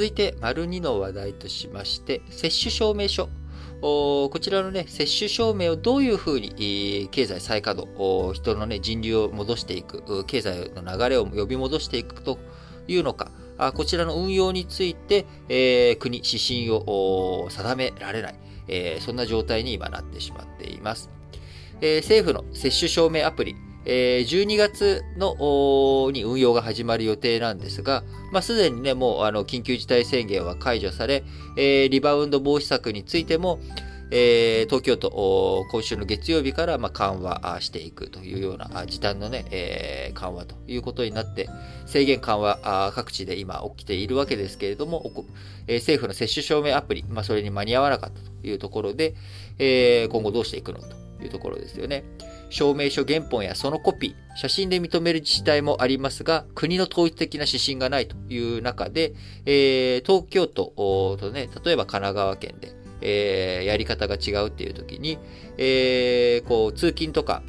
続いて、丸2の話題としまして、接種証明書。こちらのね、接種証明をどういうふうに経済再稼働、人のね、人流を戻していく、経済の流れを呼び戻していくというのか、こちらの運用について、え、国、指針を定められない、え、そんな状態に今なってしまっています。え、政府の接種証明アプリ、えー、12月のに運用が始まる予定なんですが、まあ、すでにね、もうあの緊急事態宣言は解除され、えー、リバウンド防止策についても、えー、東京都、今週の月曜日からまあ緩和していくというような時短のね、えー、緩和ということになって、制限緩和各地で今起きているわけですけれども、えー、政府の接種証明アプリ、まあ、それに間に合わなかったというところで、えー、今後どうしていくのと。いうところですよね。証明書原本やそのコピー、写真で認める自治体もありますが、国の統一的な指針がないという中で、えー、東京都とね、例えば神奈川県で、えー、やり方が違うっていう時に、えー、こう、通勤とか、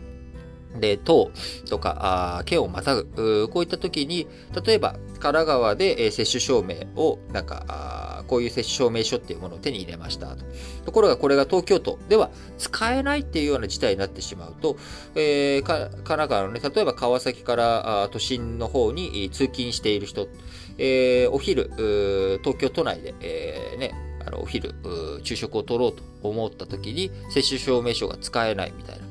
で、党とか、あ県をまたぐ、こういった時に、例えば、神奈川で、えー、接種証明を、なんかあ、こういう接種証明書っていうものを手に入れましたと。ところが、これが東京都では使えないっていうような事態になってしまうと、えー、神奈川のね、例えば川崎からあ都心の方に通勤している人、えー、お昼、東京都内で、えー、ね、あのお昼、昼食を取ろうと思った時に、接種証明書が使えないみたいな。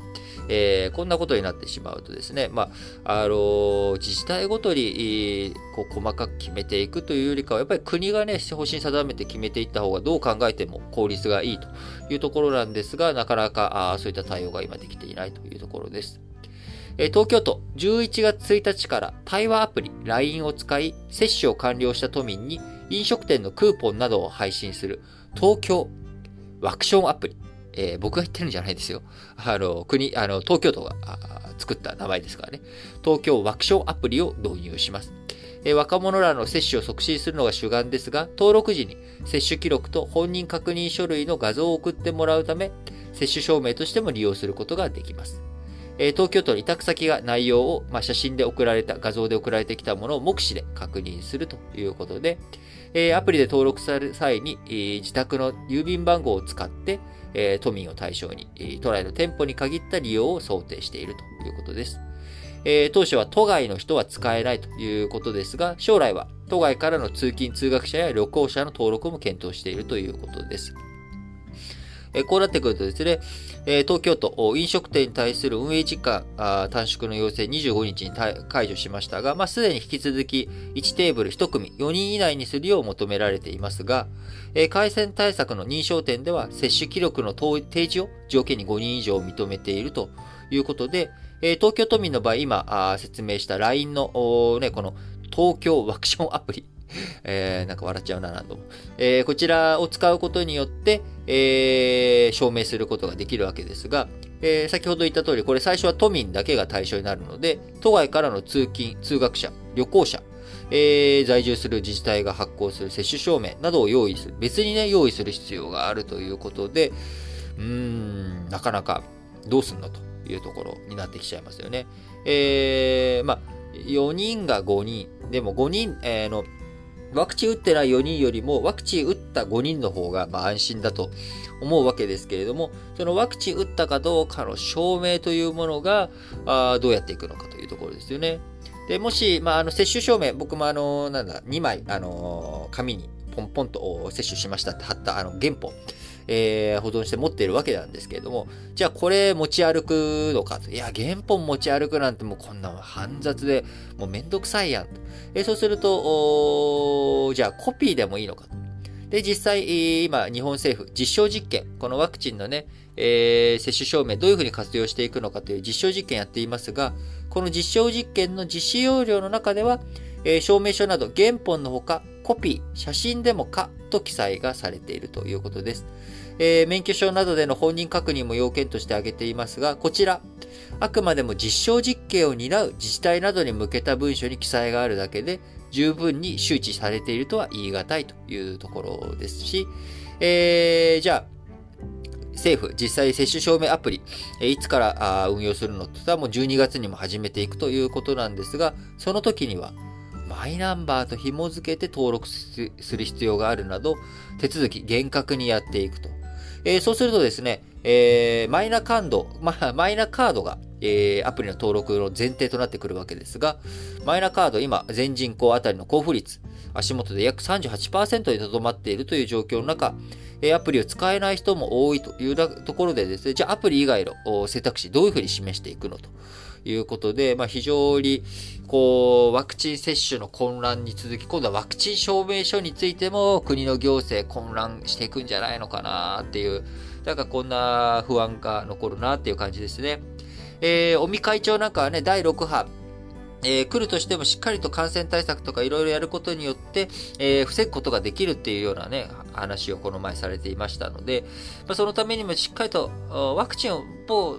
えー、こんなことになってしまうとですね、まあ、あの自治体ごとに、こう、細かく決めていくというよりかは、やっぱり国がね、方針定めて決めていった方が、どう考えても効率がいいというところなんですが、なかなか、あそういった対応が今できていないというところです。東京都、11月1日から対話アプリ LINE を使い、接種を完了した都民に飲食店のクーポンなどを配信する東京ワクションアプリ。えー、僕が言ってるんじゃないですよ。あの、国、あの、東京都が作った名前ですからね。東京ワクションアプリを導入します。えー、若者らの接種を促進するのが主眼ですが、登録時に接種記録と本人確認書類の画像を送ってもらうため、接種証明としても利用することができます。え東京都の委託先が内容を、まあ、写真で送られた、画像で送られてきたものを目視で確認するということで、えアプリで登録される際に、え自宅の郵便番号を使って、え都民を対象に、都内の店舗に限った利用を想定しているということです。え、当初は都外の人は使えないということですが、将来は都外からの通勤通学者や旅行者の登録も検討しているということです。えこうなってくるとですね、え東京都飲食店に対する運営時間短縮の要請25日に解除しましたが、まあ、すでに引き続き1テーブル1組4人以内にするよう求められていますが、え感染対策の認証店では接種記録の提示を条件に5人以上認めているということで、え東京都民の場合、今説明した LINE の、ね、この東京ワクションアプリえー、なんか笑っちゃうな、なんと。えー、こちらを使うことによって、えー、証明することができるわけですが、えー、先ほど言った通り、これ最初は都民だけが対象になるので、都外からの通勤、通学者、旅行者、えー、在住する自治体が発行する接種証明などを用意する。別にね、用意する必要があるということで、うーん、なかなかどうすんのというところになってきちゃいますよね。えー、まあ、4人が5人、でも5人、えー、の、ワクチン打ってない4人よりも、ワクチン打った5人の方が、まあ、安心だと思うわけですけれども、そのワクチン打ったかどうかの証明というものが、あどうやっていくのかというところですよね。で、もし、まあ、あの、接種証明、僕もあの、なんだ、2枚、あの、紙にポンポンと接種しましたって貼った、あの、原本。えー、保存して持っているわけなんですけれども、じゃあこれ持ち歩くのかと。いや、原本持ち歩くなんてもうこんな煩雑で、もうめんどくさいやんと。えー、そうすると、じゃあコピーでもいいのかと。で、実際、今、日本政府、実証実験、このワクチンのね、えー、接種証明、どういうふうに活用していくのかという実証実験やっていますが、この実証実験の実施要領の中では、えー、証明書など原本のほか、コピー、写真でもかと記載がされているということです。えー、免許証などでの本人確認も要件として挙げていますが、こちら、あくまでも実証実験を担う自治体などに向けた文書に記載があるだけで、十分に周知されているとは言い難いというところですし、えー、じゃあ、政府、実際接種証明アプリ、いつから運用するのって言ったらもう12月にも始めていくということなんですが、その時には、マイナンバーと紐付けて登録する必要があるなど、手続き厳格にやっていくと。えー、そうするとですね、えー、マイナカード、ま、マイナカードが、えー、アプリの登録の前提となってくるわけですが、マイナカード今、全人口あたりの交付率、足元で約38%にとどまっているという状況の中、えアプリを使えない人も多いというところでですね、じゃあアプリ以外の選択肢どういうふうに示していくのということで、まあ、非常にこうワクチン接種の混乱に続き、今度はワクチン証明書についても国の行政混乱していくんじゃないのかなっていう、なんかこんな不安が残るなっていう感じですね。えー、尾身会長なんかはね、第6波、えー、来るとしてもしっかりと感染対策とかいろいろやることによって、えー、防ぐことができるっていうようなね、話をこの前されていましたので、まあ、そのためにもしっかりとワクチンを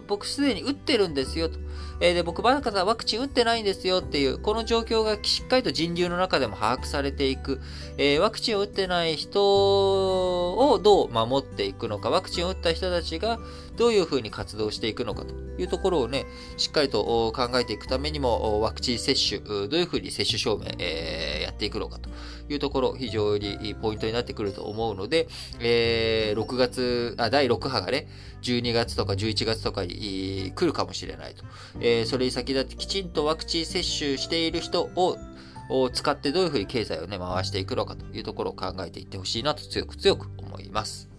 僕すでに打ってるんですよと。えー、で僕まだワクチン打ってないんですよっていう、この状況がしっかりと人流の中でも把握されていく。えー、ワクチンを打ってない人をどう守っていくのか、ワクチンを打った人たちがどういうふうに活動していくのかというところをね、しっかりと考えていくためにも、ワクチン接種、どういうふうに接種証明、えー、やっていくのかというところ、非常にポイントになってくると思ううので、えー、6月、あ、第6波がね、12月とか11月とかに来るかもしれないと。えー、それに先立ってきちんとワクチン接種している人をを使ってどういうふうに経済をね、回していくのかというところを考えていってほしいなと強く強く思います。